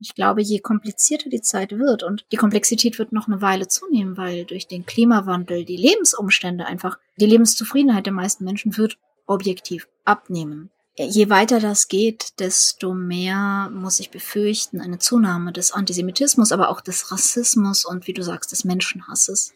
Ich glaube, je komplizierter die Zeit wird und die Komplexität wird noch eine Weile zunehmen, weil durch den Klimawandel die Lebensumstände einfach, die Lebenszufriedenheit der meisten Menschen wird objektiv abnehmen. Je weiter das geht, desto mehr muss ich befürchten eine Zunahme des Antisemitismus, aber auch des Rassismus und wie du sagst, des Menschenhasses.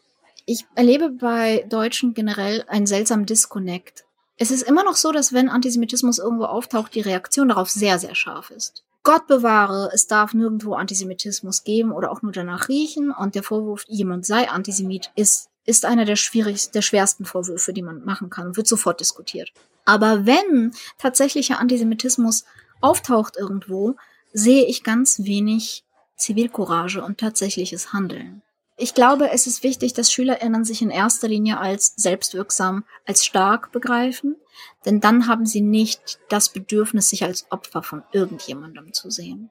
Ich erlebe bei Deutschen generell einen seltsamen Disconnect. Es ist immer noch so, dass wenn Antisemitismus irgendwo auftaucht, die Reaktion darauf sehr, sehr scharf ist. Gott bewahre, es darf nirgendwo Antisemitismus geben oder auch nur danach riechen. Und der Vorwurf, jemand sei Antisemit, ist, ist einer der schwierigsten, der schwersten Vorwürfe, die man machen kann und wird sofort diskutiert. Aber wenn tatsächlicher Antisemitismus auftaucht irgendwo, sehe ich ganz wenig Zivilcourage und tatsächliches Handeln. Ich glaube, es ist wichtig, dass SchülerInnen sich in erster Linie als selbstwirksam, als stark begreifen, denn dann haben sie nicht das Bedürfnis, sich als Opfer von irgendjemandem zu sehen.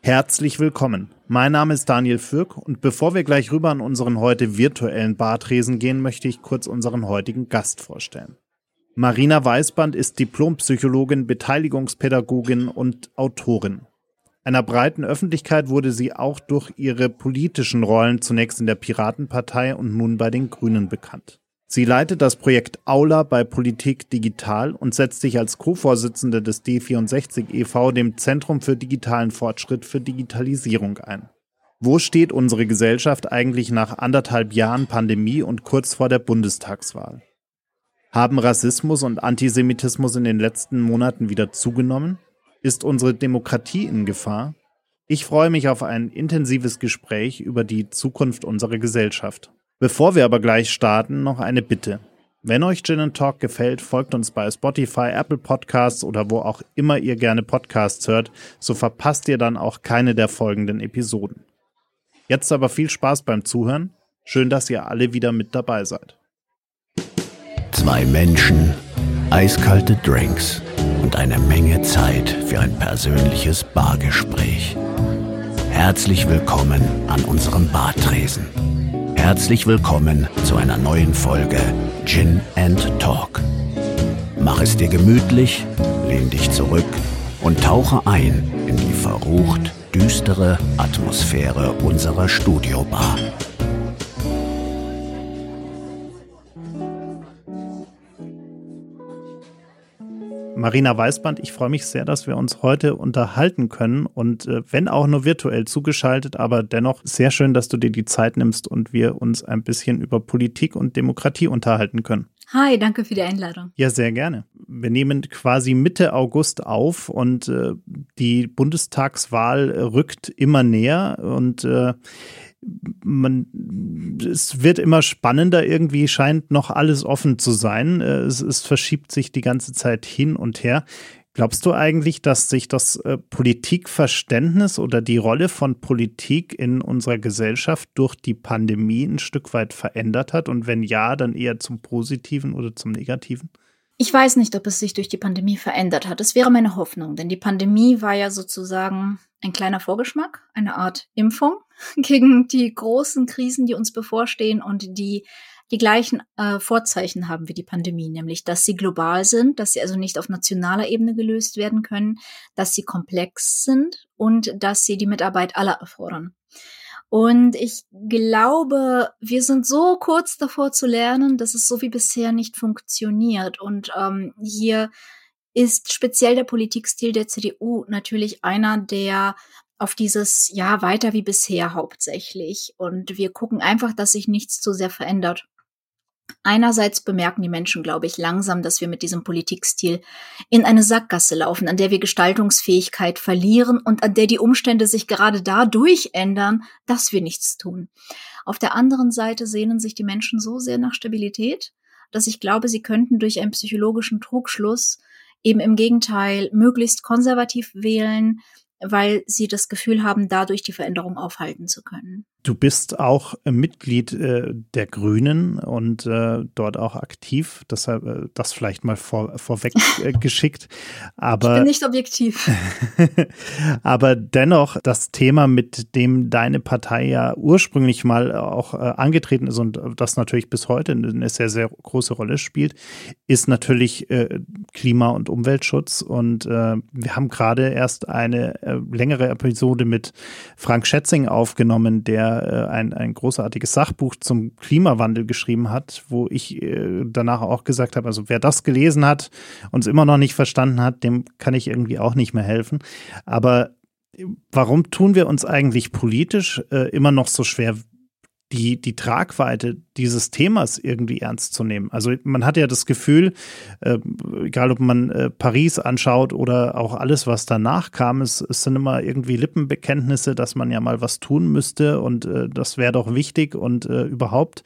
Herzlich willkommen. Mein Name ist Daniel Fürk und bevor wir gleich rüber an unseren heute virtuellen Bartresen gehen, möchte ich kurz unseren heutigen Gast vorstellen. Marina Weißband ist Diplompsychologin, Beteiligungspädagogin und Autorin. Einer breiten Öffentlichkeit wurde sie auch durch ihre politischen Rollen zunächst in der Piratenpartei und nun bei den Grünen bekannt. Sie leitet das Projekt Aula bei Politik Digital und setzt sich als Co-Vorsitzende des D64 e.V., dem Zentrum für digitalen Fortschritt für Digitalisierung ein. Wo steht unsere Gesellschaft eigentlich nach anderthalb Jahren Pandemie und kurz vor der Bundestagswahl? Haben Rassismus und Antisemitismus in den letzten Monaten wieder zugenommen? Ist unsere Demokratie in Gefahr? Ich freue mich auf ein intensives Gespräch über die Zukunft unserer Gesellschaft. Bevor wir aber gleich starten, noch eine Bitte. Wenn euch Gin Talk gefällt, folgt uns bei Spotify, Apple Podcasts oder wo auch immer ihr gerne Podcasts hört, so verpasst ihr dann auch keine der folgenden Episoden. Jetzt aber viel Spaß beim Zuhören. Schön, dass ihr alle wieder mit dabei seid. Zwei Menschen, eiskalte Drinks und eine Menge Zeit für ein persönliches Bargespräch. Herzlich willkommen an unserem Bartresen. Herzlich willkommen zu einer neuen Folge Gin and Talk. Mach es dir gemütlich, lehn dich zurück und tauche ein in die verrucht düstere Atmosphäre unserer Studiobar. Marina Weißband, ich freue mich sehr, dass wir uns heute unterhalten können und äh, wenn auch nur virtuell zugeschaltet, aber dennoch sehr schön, dass du dir die Zeit nimmst und wir uns ein bisschen über Politik und Demokratie unterhalten können. Hi, danke für die Einladung. Ja, sehr gerne. Wir nehmen quasi Mitte August auf und äh, die Bundestagswahl rückt immer näher und äh, man, es wird immer spannender, irgendwie scheint noch alles offen zu sein. Äh, es, es verschiebt sich die ganze Zeit hin und her. Glaubst du eigentlich, dass sich das äh, Politikverständnis oder die Rolle von Politik in unserer Gesellschaft durch die Pandemie ein Stück weit verändert hat? Und wenn ja, dann eher zum Positiven oder zum Negativen? Ich weiß nicht, ob es sich durch die Pandemie verändert hat. Es wäre meine Hoffnung, denn die Pandemie war ja sozusagen ein kleiner Vorgeschmack, eine Art Impfung gegen die großen Krisen, die uns bevorstehen und die die gleichen äh, Vorzeichen haben wie die Pandemie, nämlich dass sie global sind, dass sie also nicht auf nationaler Ebene gelöst werden können, dass sie komplex sind und dass sie die Mitarbeit aller erfordern. Und ich glaube, wir sind so kurz davor zu lernen, dass es so wie bisher nicht funktioniert. Und ähm, hier ist speziell der Politikstil der CDU natürlich einer, der auf dieses Ja weiter wie bisher hauptsächlich. Und wir gucken einfach, dass sich nichts zu sehr verändert. Einerseits bemerken die Menschen, glaube ich, langsam, dass wir mit diesem Politikstil in eine Sackgasse laufen, an der wir Gestaltungsfähigkeit verlieren und an der die Umstände sich gerade dadurch ändern, dass wir nichts tun. Auf der anderen Seite sehnen sich die Menschen so sehr nach Stabilität, dass ich glaube, sie könnten durch einen psychologischen Trugschluss eben im Gegenteil möglichst konservativ wählen, weil sie das Gefühl haben, dadurch die Veränderung aufhalten zu können. Du bist auch Mitglied äh, der Grünen und äh, dort auch aktiv. Deshalb äh, das vielleicht mal vor, vorweg äh, geschickt. Aber ich bin nicht objektiv. aber dennoch das Thema, mit dem deine Partei ja ursprünglich mal auch äh, angetreten ist und das natürlich bis heute eine sehr sehr große Rolle spielt, ist natürlich äh, Klima- und Umweltschutz. Und äh, wir haben gerade erst eine äh, längere Episode mit Frank Schätzing aufgenommen, der äh, ein, ein großartiges Sachbuch zum Klimawandel geschrieben hat, wo ich äh, danach auch gesagt habe, also wer das gelesen hat und es immer noch nicht verstanden hat, dem kann ich irgendwie auch nicht mehr helfen. Aber warum tun wir uns eigentlich politisch äh, immer noch so schwer, die, die Tragweite dieses Themas irgendwie ernst zu nehmen. Also man hat ja das Gefühl, äh, egal ob man äh, Paris anschaut oder auch alles, was danach kam, es, es sind immer irgendwie Lippenbekenntnisse, dass man ja mal was tun müsste und äh, das wäre doch wichtig und äh, überhaupt.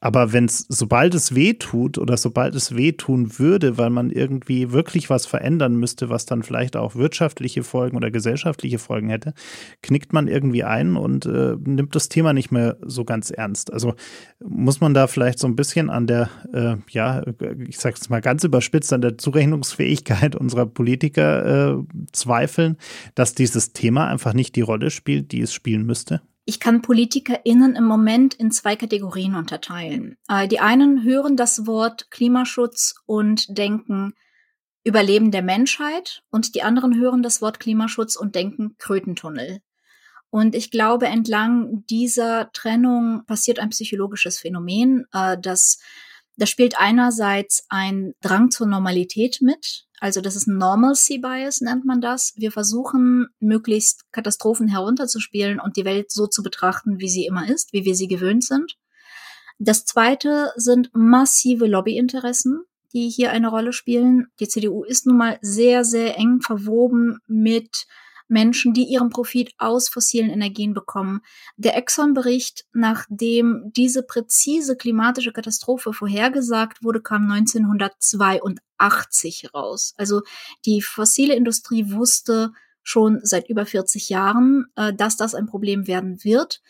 Aber wenn es, sobald es weh tut oder sobald es weh tun würde, weil man irgendwie wirklich was verändern müsste, was dann vielleicht auch wirtschaftliche Folgen oder gesellschaftliche Folgen hätte, knickt man irgendwie ein und äh, nimmt das Thema nicht mehr so ganz ernst. Also muss man da vielleicht so ein bisschen an der, äh, ja, ich sage es mal ganz überspitzt, an der Zurechnungsfähigkeit unserer Politiker äh, zweifeln, dass dieses Thema einfach nicht die Rolle spielt, die es spielen müsste? Ich kann PolitikerInnen im Moment in zwei Kategorien unterteilen. Äh, die einen hören das Wort Klimaschutz und denken Überleben der Menschheit und die anderen hören das Wort Klimaschutz und denken Krötentunnel. Und ich glaube, entlang dieser Trennung passiert ein psychologisches Phänomen, äh, das da spielt einerseits ein Drang zur Normalität mit. Also das ist ein Normalcy Bias, nennt man das. Wir versuchen, möglichst Katastrophen herunterzuspielen und die Welt so zu betrachten, wie sie immer ist, wie wir sie gewöhnt sind. Das zweite sind massive Lobbyinteressen, die hier eine Rolle spielen. Die CDU ist nun mal sehr, sehr eng verwoben mit Menschen, die ihren Profit aus fossilen Energien bekommen. Der Exxon-Bericht, nachdem diese präzise klimatische Katastrophe vorhergesagt wurde, kam 1982 raus. Also die fossile Industrie wusste schon seit über 40 Jahren, äh, dass das ein Problem werden wird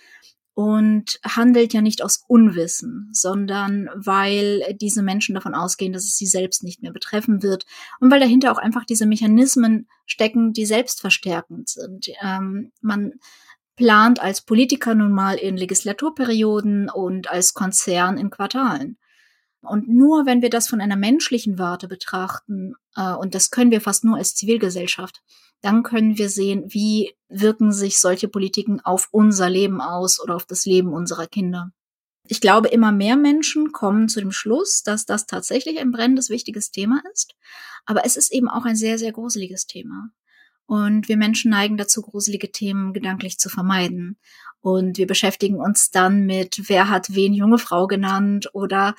und handelt ja nicht aus Unwissen, sondern weil diese Menschen davon ausgehen, dass es sie selbst nicht mehr betreffen wird und weil dahinter auch einfach diese Mechanismen stecken, die selbstverstärkend sind. Ähm, man plant als Politiker nun mal in Legislaturperioden und als Konzern in Quartalen. Und nur wenn wir das von einer menschlichen Warte betrachten, äh, und das können wir fast nur als Zivilgesellschaft, dann können wir sehen, wie wirken sich solche Politiken auf unser Leben aus oder auf das Leben unserer Kinder. Ich glaube, immer mehr Menschen kommen zu dem Schluss, dass das tatsächlich ein brennendes, wichtiges Thema ist. Aber es ist eben auch ein sehr, sehr gruseliges Thema. Und wir Menschen neigen dazu, gruselige Themen gedanklich zu vermeiden. Und wir beschäftigen uns dann mit, wer hat wen junge Frau genannt oder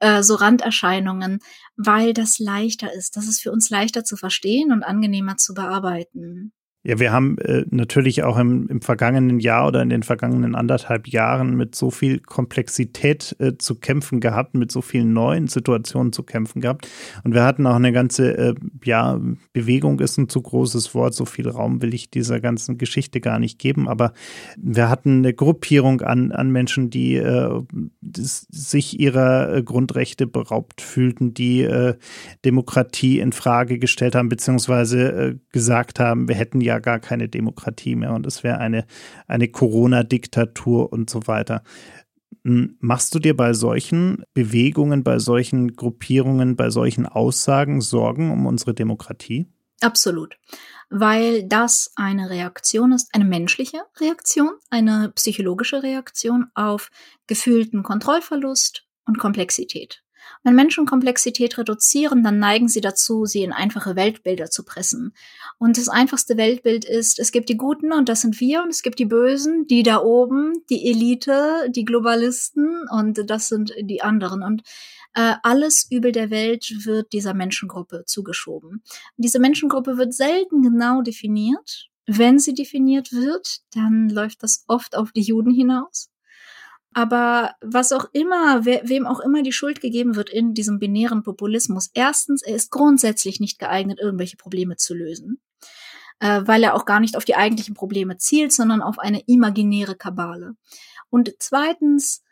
äh, so Randerscheinungen, weil das leichter ist. Das ist für uns leichter zu verstehen und angenehmer zu bearbeiten. Ja, wir haben äh, natürlich auch im, im vergangenen Jahr oder in den vergangenen anderthalb Jahren mit so viel Komplexität äh, zu kämpfen gehabt, mit so vielen neuen Situationen zu kämpfen gehabt. Und wir hatten auch eine ganze, äh, ja, Bewegung ist ein zu großes Wort, so viel Raum will ich dieser ganzen Geschichte gar nicht geben. Aber wir hatten eine Gruppierung an, an Menschen, die äh, sich ihrer äh, Grundrechte beraubt fühlten, die äh, Demokratie in Frage gestellt haben, beziehungsweise gesagt haben, wir hätten ja ja gar keine Demokratie mehr und es wäre eine, eine Corona-Diktatur und so weiter. Hm, machst du dir bei solchen Bewegungen, bei solchen Gruppierungen, bei solchen Aussagen Sorgen um unsere Demokratie? Absolut, weil das eine Reaktion ist, eine menschliche Reaktion, eine psychologische Reaktion auf gefühlten Kontrollverlust und Komplexität. Wenn Menschen Komplexität reduzieren, dann neigen sie dazu, sie in einfache Weltbilder zu pressen. Und das einfachste Weltbild ist, es gibt die Guten und das sind wir und es gibt die Bösen, die da oben, die Elite, die Globalisten und das sind die anderen. Und äh, alles Übel der Welt wird dieser Menschengruppe zugeschoben. Diese Menschengruppe wird selten genau definiert. Wenn sie definiert wird, dann läuft das oft auf die Juden hinaus. Aber was auch immer, we wem auch immer die Schuld gegeben wird in diesem binären Populismus, erstens, er ist grundsätzlich nicht geeignet, irgendwelche Probleme zu lösen. äh, weil er auch gar nicht auf die eigentlichen Probleme zielt, sondern auf eine imaginäre Kabale. Und zweitens,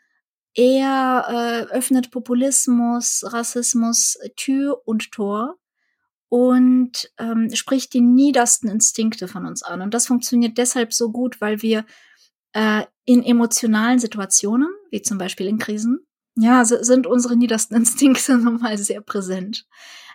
er äh, öffnet Populismus, Rassismus Tür und Tor und ähm, spricht die niedersten Instinkte von uns an. Und das funktioniert deshalb so gut, weil wir äh, in emotionalen Situationen, wie zum Beispiel in Krisen, ja, sind unsere niedersten Instinkte nun mal sehr präsent.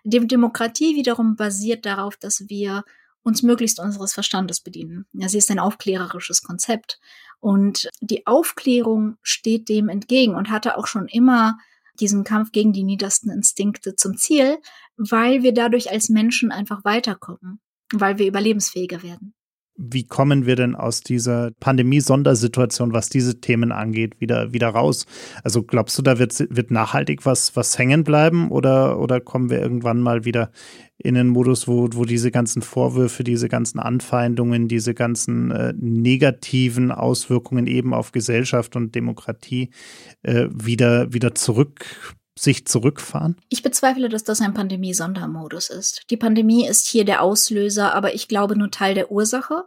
Die Demokratie wiederum basiert darauf, dass wir uns möglichst unseres Verstandes bedienen. Ja, sie ist ein aufklärerisches Konzept. Und die Aufklärung steht dem entgegen und hatte auch schon immer diesen Kampf gegen die niedersten Instinkte zum Ziel, weil wir dadurch als Menschen einfach weiterkommen, weil wir überlebensfähiger werden. Wie kommen wir denn aus dieser Pandemie-Sondersituation, was diese Themen angeht, wieder, wieder raus? Also glaubst du, da wird, wird nachhaltig was, was hängen bleiben oder, oder kommen wir irgendwann mal wieder in den Modus, wo, wo diese ganzen Vorwürfe, diese ganzen Anfeindungen, diese ganzen äh, negativen Auswirkungen eben auf Gesellschaft und Demokratie äh, wieder, wieder zurück sich zurückfahren? Ich bezweifle, dass das ein Pandemie-Sondermodus ist. Die Pandemie ist hier der Auslöser, aber ich glaube nur Teil der Ursache.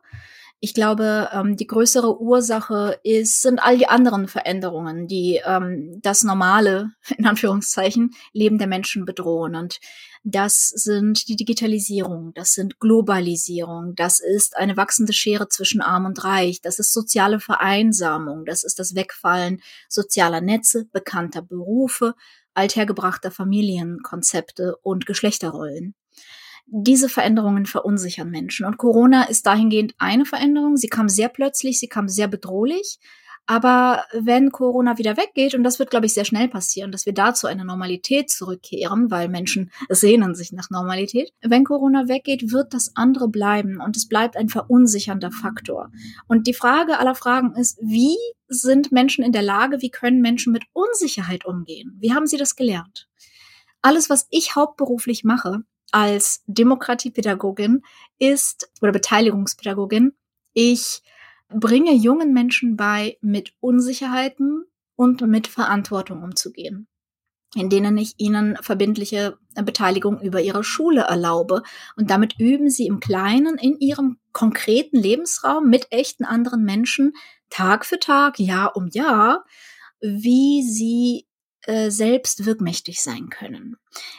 Ich glaube, ähm, die größere Ursache ist, sind all die anderen Veränderungen, die ähm, das normale, in Anführungszeichen, Leben der Menschen bedrohen. Und das sind die Digitalisierung, das sind Globalisierung, das ist eine wachsende Schere zwischen Arm und Reich, das ist soziale Vereinsamung, das ist das Wegfallen sozialer Netze, bekannter Berufe, althergebrachter Familienkonzepte und Geschlechterrollen. Diese Veränderungen verunsichern Menschen. Und Corona ist dahingehend eine Veränderung. Sie kam sehr plötzlich, sie kam sehr bedrohlich. Aber wenn Corona wieder weggeht, und das wird, glaube ich, sehr schnell passieren, dass wir da zu einer Normalität zurückkehren, weil Menschen sehnen sich nach Normalität. Wenn Corona weggeht, wird das andere bleiben und es bleibt ein verunsichernder Faktor. Und die Frage aller Fragen ist, wie sind Menschen in der Lage, wie können Menschen mit Unsicherheit umgehen? Wie haben sie das gelernt? Alles, was ich hauptberuflich mache als Demokratiepädagogin ist, oder Beteiligungspädagogin, ich bringe jungen Menschen bei, mit Unsicherheiten und mit Verantwortung umzugehen, in denen ich ihnen verbindliche Beteiligung über ihre Schule erlaube. Und damit üben sie im Kleinen in ihrem konkreten Lebensraum mit echten anderen Menschen Tag für Tag, Jahr um Jahr, wie sie äh, selbst wirkmächtig sein können,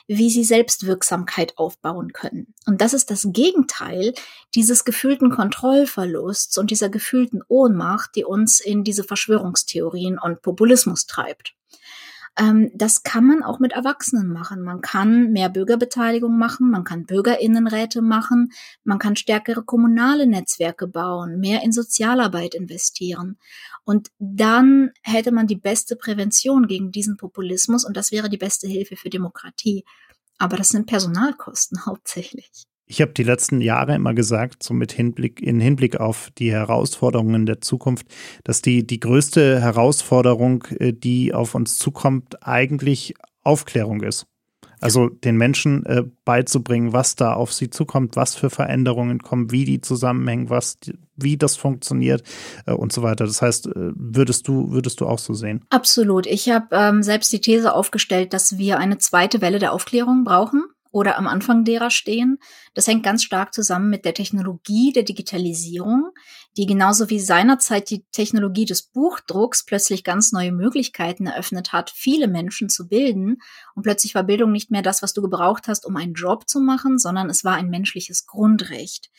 wie sie Selbstwirksamkeit aufbauen können. Und das ist das Gegenteil dieses gefühlten Kontrollverlusts und dieser gefühlten Ohnmacht, die uns in diese Verschwörungstheorien und Populismus treibt. Ähm, das kann man auch mit Erwachsenen machen. Man kann mehr Bürgerbeteiligung machen, man kann Bürgerinnenräte machen, man kann stärkere kommunale Netzwerke bauen, mehr in Sozialarbeit investieren. Und dann hätte man die beste Prävention gegen diesen Populismus und das wäre die beste Hilfe für Demokratie. Aber das sind Personalkosten hauptsächlich. Ich habe die letzten Jahre immer gesagt, so mit Hinblick, in Hinblick auf die Herausforderungen der Zukunft, dass die, die größte Herausforderung, äh, die auf uns zukommt, eigentlich Aufklärung ist. Also den Menschen äh, beizubringen, was da auf sie zukommt, was für Veränderungen kommen, wie die zusammenhängen, was, wie das funktioniert äh, und so weiter. Das heißt, äh, würdest du, würdest du auch so sehen? Absolut. Ich habe ähm, selbst die These aufgestellt, dass wir eine zweite Welle der Aufklärung brauchen oder am Anfang derer stehen. Das hängt ganz stark zusammen mit der Technologie der Digitalisierung, die genauso wie seinerzeit die Technologie des Buchdrucks plötzlich ganz neue Möglichkeiten eröffnet hat, viele Menschen zu bilden. Und plötzlich war Bildung nicht mehr das, was du gebraucht hast, um einen Job zu machen, sondern es war ein menschliches Grundrecht.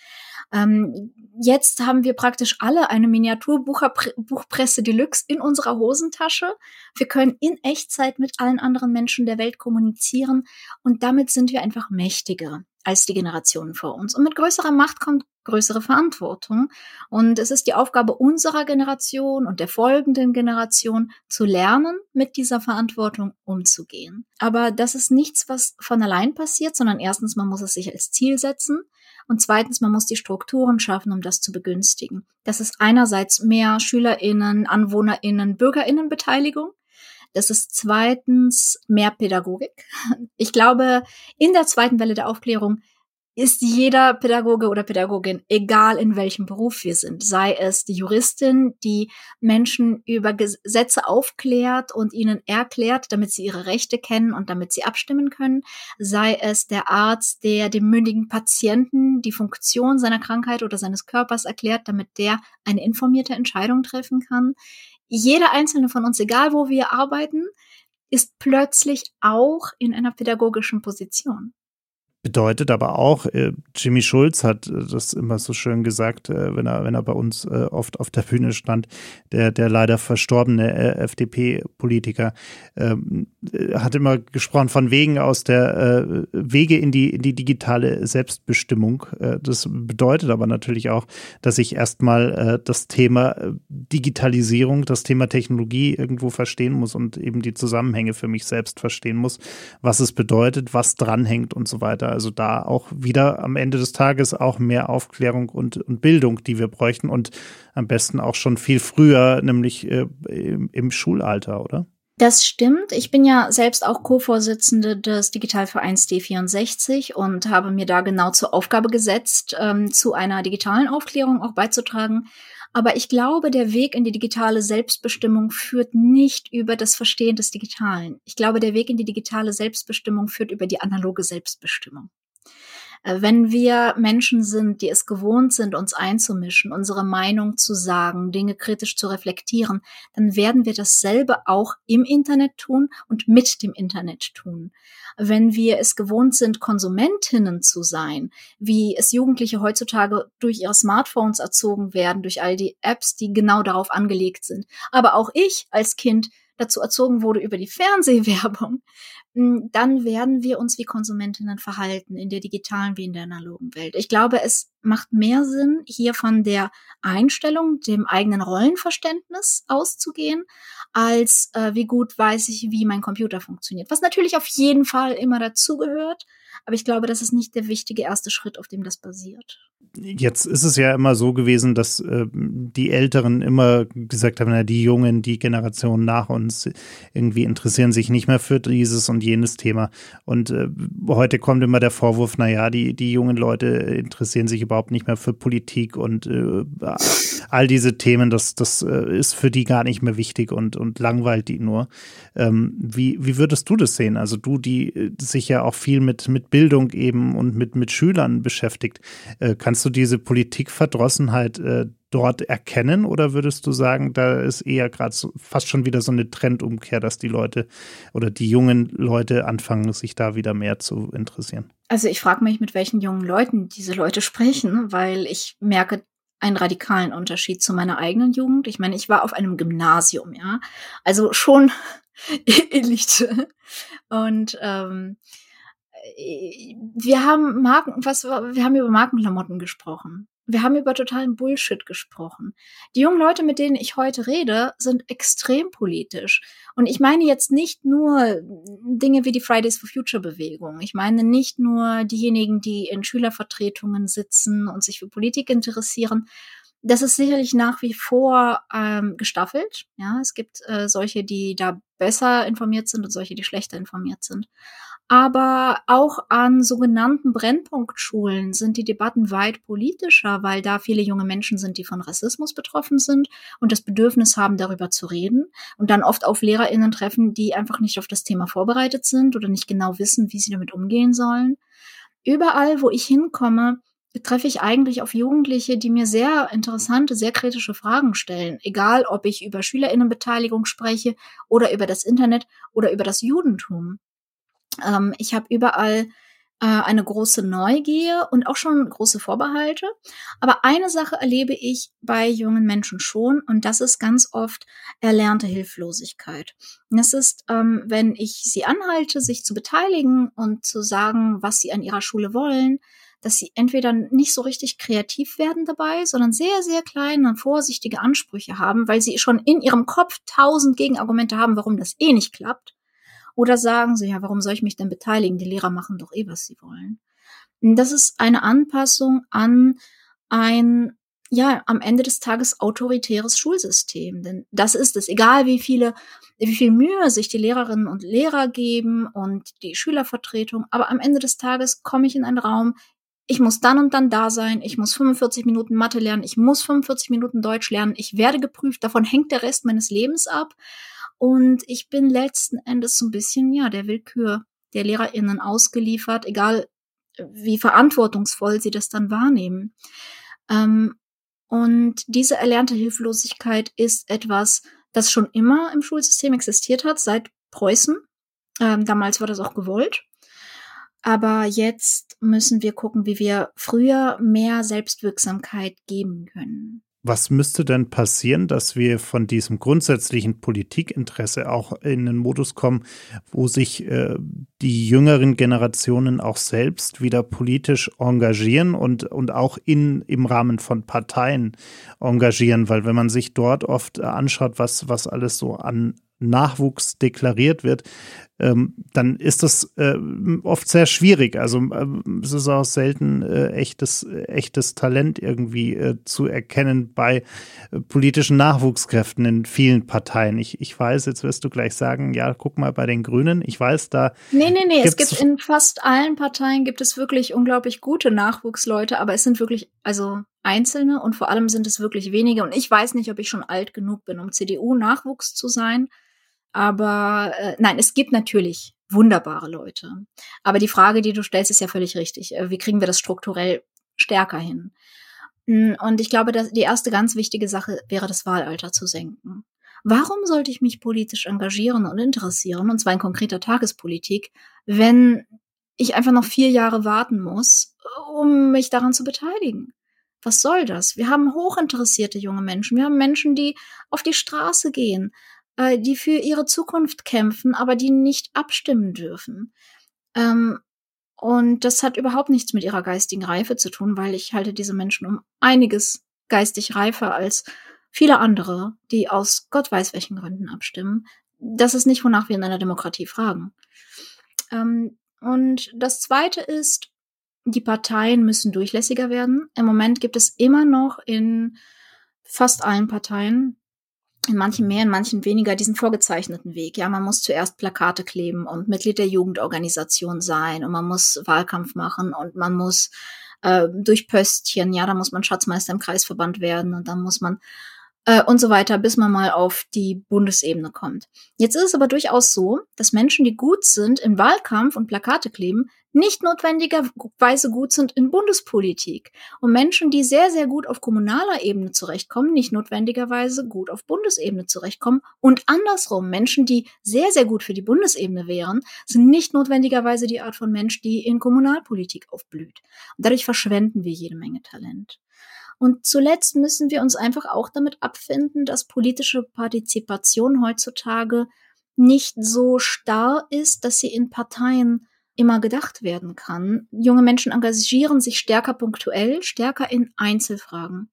Ähm, jetzt haben wir praktisch alle eine Miniaturbuchpresse Deluxe in unserer Hosentasche. Wir können in Echtzeit mit allen anderen Menschen der Welt kommunizieren und damit sind wir einfach mächtiger als die Generationen vor uns. Und mit größerer Macht kommt größere Verantwortung. Und es ist die Aufgabe unserer Generation und der folgenden Generation zu lernen, mit dieser Verantwortung umzugehen. Aber das ist nichts, was von allein passiert, sondern erstens, man muss es sich als Ziel setzen. Und zweitens, man muss die Strukturen schaffen, um das zu begünstigen. Das ist einerseits mehr SchülerInnen, AnwohnerInnen, BürgerInnenbeteiligung. Das ist zweitens mehr Pädagogik. Ich glaube, in der zweiten Welle der Aufklärung ist jeder Pädagoge oder Pädagogin, egal in welchem Beruf wir sind, sei es die Juristin, die Menschen über Gesetze aufklärt und ihnen erklärt, damit sie ihre Rechte kennen und damit sie abstimmen können, sei es der Arzt, der dem mündigen Patienten die Funktion seiner Krankheit oder seines Körpers erklärt, damit der eine informierte Entscheidung treffen kann. Jeder einzelne von uns, egal wo wir arbeiten, ist plötzlich auch in einer pädagogischen Position. Bedeutet aber auch, äh, Jimmy Schulz hat äh, das immer so schön gesagt, äh, wenn er, wenn er bei uns oft auf der Bühne stand, der, der leider verstorbene FDP-Politiker, ähm, äh, hat immer gesprochen von Wegen aus der Wege in die, in die digitale Selbstbestimmung. das bedeutet aber natürlich auch, dass ich erstmal das Thema Digitalisierung, das Thema Technologie irgendwo verstehen muss und eben die Zusammenhänge für mich selbst verstehen muss, was es bedeutet, was dranhängt und so weiter. Also da auch wieder am Ende des Tages auch mehr Aufklärung und, und Bildung, die wir bräuchten und am besten auch schon viel früher, nämlich äh, im, im Schulalter, oder? Das stimmt. Ich bin ja selbst auch Co-Vorsitzende des Digitalvereins D64 und habe mir da genau zur Aufgabe gesetzt, ähm, zu einer digitalen Aufklärung auch beizutragen. Aber ich glaube, der Weg in die digitale Selbstbestimmung führt nicht über das Verstehen des Digitalen. Ich glaube, der Weg in die digitale Selbstbestimmung führt über die analoge Selbstbestimmung. Äh, wenn wir Menschen sind, die es gewohnt sind, uns einzumischen, unsere Meinung zu sagen, Dinge kritisch zu reflektieren, dann werden wir dasselbe auch im Internet tun und mit dem Internet tun. Wenn wir es gewohnt sind, Konsumentinnen zu sein, wie es Jugendliche heutzutage durch ihre Smartphones erzogen werden, durch all die Apps, die genau darauf angelegt sind. Aber auch ich als Kind dazu erzogen wurde über die Fernsehwerbung, dann werden wir uns wie Konsumentinnen verhalten, in der digitalen wie in der analogen Welt. Ich glaube, es macht mehr Sinn, hier von der Einstellung, dem eigenen Rollenverständnis auszugehen, als äh, wie gut weiß ich, wie mein Computer funktioniert. Was natürlich auf jeden Fall immer dazugehört, aber ich glaube, das ist nicht der wichtige erste Schritt, auf dem das basiert. Jetzt ist es ja immer so gewesen, dass äh, die Älteren immer gesagt haben, na, die Jungen, die Generation nach uns irgendwie interessieren sich nicht mehr für dieses und jenes Thema. Und äh, heute kommt immer der Vorwurf, na ja, die, die jungen Leute interessieren sich überhaupt nicht mehr für Politik und äh, all diese Themen, das, das äh, ist für die gar nicht mehr wichtig und, und langweilt die nur. Ähm, wie, wie würdest du das sehen? Also du, die äh, sich ja auch viel mit, mit Bildung eben und mit, mit Schülern beschäftigt, äh, kannst du diese Politikverdrossenheit äh, dort erkennen oder würdest du sagen, da ist eher gerade so, fast schon wieder so eine Trendumkehr, dass die Leute oder die jungen Leute anfangen, sich da wieder mehr zu interessieren? Also ich frage mich, mit welchen jungen Leuten diese Leute sprechen, weil ich merke einen radikalen Unterschied zu meiner eigenen Jugend. Ich meine, ich war auf einem Gymnasium, ja, also schon Elite und ähm, wir haben Marken, was, wir haben über Markenklamotten gesprochen. Wir haben über totalen Bullshit gesprochen. Die jungen Leute, mit denen ich heute rede, sind extrem politisch. Und ich meine jetzt nicht nur Dinge wie die Fridays for Future Bewegung. Ich meine nicht nur diejenigen, die in Schülervertretungen sitzen und sich für Politik interessieren. Das ist sicherlich nach wie vor ähm, gestaffelt. Ja, es gibt äh, solche, die da besser informiert sind und solche, die schlechter informiert sind. Aber auch an sogenannten Brennpunktschulen sind die Debatten weit politischer, weil da viele junge Menschen sind, die von Rassismus betroffen sind und das Bedürfnis haben, darüber zu reden und dann oft auf LehrerInnen treffen, die einfach nicht auf das Thema vorbereitet sind oder nicht genau wissen, wie sie damit umgehen sollen. Überall, wo ich hinkomme, treffe ich eigentlich auf Jugendliche, die mir sehr interessante, sehr kritische Fragen stellen. Egal, ob ich über Schülerinnenbeteiligung spreche oder über das Internet oder über das Judentum. Ähm, ich habe überall äh, eine große Neugier und auch schon große Vorbehalte. Aber eine Sache erlebe ich bei jungen Menschen schon und das ist ganz oft erlernte Hilflosigkeit. das ist, ähm, wenn ich sie anhalte, sich zu beteiligen und zu sagen, was sie an ihrer Schule wollen, dass sie entweder nicht so richtig kreativ werden dabei, sondern sehr, sehr kleine und vorsichtige Ansprüche haben, weil sie schon in ihrem Kopf tausend Gegenargumente haben, warum das eh nicht klappt. Oder sagen sie, ja, warum soll ich mich denn beteiligen? Die Lehrer machen doch eh, was sie wollen. Das ist eine Anpassung an ein, ja, am Ende des Tages autoritäres Schulsystem. Denn das ist es. Egal wie viele, wie viel Mühe sich die Lehrerinnen und Lehrer geben und die Schülervertretung. Aber am Ende des Tages komme ich in einen Raum, ich muss dann und dann da sein, ich muss 45 Minuten Mathe lernen, ich muss 45 Minuten Deutsch lernen, ich werde geprüft, davon hängt der Rest meines Lebens ab. Und ich bin letzten Endes so ein bisschen, ja, der Willkür der LehrerInnen ausgeliefert, egal wie verantwortungsvoll sie das dann wahrnehmen. Ähm, und diese erlernte Hilflosigkeit ist etwas, das schon immer im Schulsystem existiert hat, seit Preußen. Ähm, damals war das auch gewollt. Aber jetzt müssen wir gucken, wie wir früher mehr Selbstwirksamkeit geben können. Was müsste denn passieren, dass wir von diesem grundsätzlichen Politikinteresse auch in einen Modus kommen, wo sich äh, die jüngeren Generationen auch selbst wieder politisch engagieren und, und auch in, im Rahmen von Parteien engagieren? Weil wenn man sich dort oft anschaut, was, was alles so an Nachwuchs deklariert wird, ähm, dann ist das äh, oft sehr schwierig. Also äh, es ist auch selten äh, echtes, echtes Talent irgendwie äh, zu erkennen bei äh, politischen Nachwuchskräften in vielen Parteien. Ich, ich weiß, jetzt wirst du gleich sagen, ja, guck mal bei den Grünen. Ich weiß, da. Nee, nee, nee, es gibt in fast allen Parteien gibt es wirklich unglaublich gute Nachwuchsleute, aber es sind wirklich, also Einzelne und vor allem sind es wirklich wenige. Und ich weiß nicht, ob ich schon alt genug bin, um CDU-Nachwuchs zu sein. Aber äh, nein, es gibt natürlich wunderbare Leute. Aber die Frage, die du stellst, ist ja völlig richtig. Äh, wie kriegen wir das strukturell stärker hin? Hm, und ich glaube, dass die erste ganz wichtige Sache wäre, das Wahlalter zu senken. Warum sollte ich mich politisch engagieren und interessieren, und zwar in konkreter Tagespolitik, wenn ich einfach noch vier Jahre warten muss, um mich daran zu beteiligen? Was soll das? Wir haben hochinteressierte junge Menschen. Wir haben Menschen, die auf die Straße gehen, äh, die für ihre Zukunft kämpfen, aber die nicht abstimmen dürfen. Ähm, und das hat überhaupt nichts mit ihrer geistigen Reife zu tun, weil ich halte diese Menschen um einiges geistig reifer als viele andere, die aus Gott weiß welchen Gründen abstimmen. Das ist nicht, wonach wir in einer Demokratie fragen. Ähm, und das Zweite ist, die Parteien müssen durchlässiger werden. Im Moment gibt es immer noch in fast allen Parteien in manchen mehr, in manchen weniger diesen vorgezeichneten Weg. Ja, man muss zuerst Plakate kleben und Mitglied der Jugendorganisation sein und man muss Wahlkampf machen und man muss äh, durch Pöstchen, ja, da muss man Schatzmeister im Kreisverband werden und dann muss man äh, und so weiter, bis man mal auf die Bundesebene kommt. Jetzt ist es aber durchaus so, dass Menschen, die gut sind im Wahlkampf und Plakate kleben, nicht notwendigerweise gut sind in Bundespolitik. Und Menschen, die sehr, sehr gut auf kommunaler Ebene zurechtkommen, nicht notwendigerweise gut auf Bundesebene zurechtkommen. Und andersrum, Menschen, die sehr, sehr gut für die Bundesebene wären, sind nicht notwendigerweise die Art von Mensch, die in Kommunalpolitik aufblüht. Und dadurch verschwenden wir jede Menge Talent. Und zuletzt müssen wir uns einfach auch damit abfinden, dass politische Partizipation heutzutage nicht so starr ist, dass sie in Parteien immer gedacht werden kann. Junge Menschen engagieren sich stärker punktuell, stärker in Einzelfragen.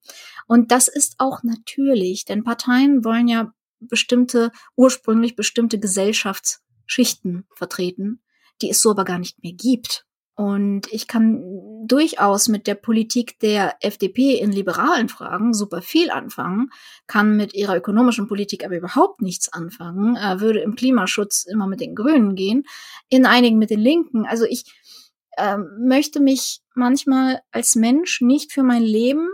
Und das ist auch natürlich, denn Parteien wollen ja bestimmte, ursprünglich bestimmte Gesellschaftsschichten vertreten, die es so aber gar nicht mehr gibt. Und ich kann durchaus mit der Politik der FDP in liberalen Fragen super viel anfangen, kann mit ihrer ökonomischen Politik aber überhaupt nichts anfangen, äh, würde im Klimaschutz immer mit den Grünen gehen, in einigen mit den Linken. Also ich äh, möchte mich manchmal als Mensch nicht für mein Leben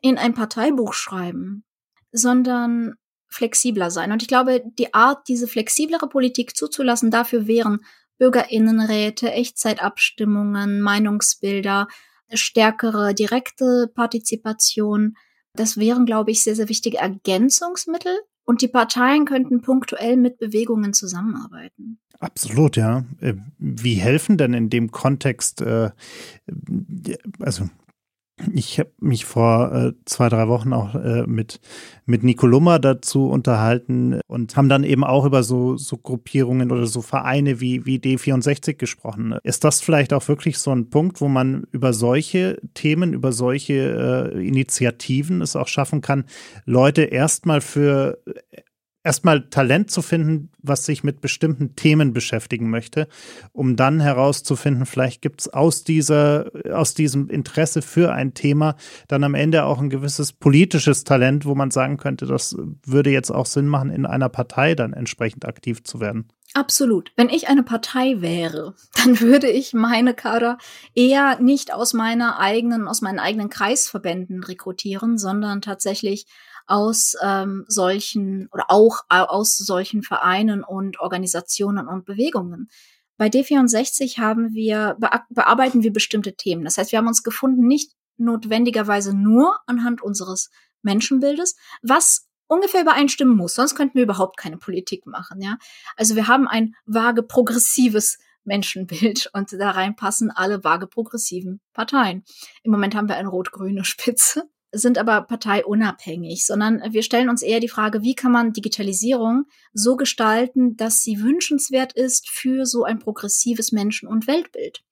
in ein Parteibuch schreiben, sondern flexibler sein. Und ich glaube, die Art, diese flexiblere Politik zuzulassen, dafür wären Bürgerinnenräte, Echtzeitabstimmungen, Meinungsbilder, stärkere direkte Partizipation. Das wären, glaube ich, sehr, sehr wichtige Ergänzungsmittel. Und die Parteien könnten punktuell mit Bewegungen zusammenarbeiten. Absolut, ja. Äh, wie helfen denn in dem Kontext, äh, also ich habe mich vor äh, zwei, drei Wochen auch äh, mit, mit Nico Lummer dazu unterhalten und haben dann eben auch über so, so Gruppierungen oder so Vereine wie, wie D64 gesprochen. Ist das vielleicht auch wirklich so ein Punkt, wo man über solche Themen, über solche äh, Initiativen es auch schaffen kann, Leute erstmal für erstmal Talent zu finden, was sich mit bestimmten Themen beschäftigen möchte, um dann herauszufinden, vielleicht gibt es aus dieser, aus diesem Interesse für ein Thema dann am Ende auch ein gewisses politisches Talent, wo man sagen könnte, das würde jetzt auch Sinn machen, in einer Partei dann entsprechend aktiv zu werden. Absolut. Wenn ich eine Partei wäre, dann würde ich meine Kader eher nicht aus meiner eigenen, aus meinen eigenen Kreisverbänden rekrutieren, sondern tatsächlich aus ähm, solchen oder auch aus solchen Vereinen und Organisationen und Bewegungen. Bei D64 haben wir, bearbeiten wir bestimmte Themen. Das heißt, wir haben uns gefunden, nicht notwendigerweise nur anhand unseres Menschenbildes, was ungefähr übereinstimmen muss, sonst könnten wir überhaupt keine Politik machen, ja. Also wir haben ein vage progressives Menschenbild und da reinpassen alle vage progressiven Parteien. Im Moment haben wir eine rot-grüne Spitze sind aber parteiunabhängig, sondern wir stellen uns eher die Frage, wie kann man Digitalisierung so gestalten, dass sie wünschenswert ist für so ein progressives Menschen- und Weltbild.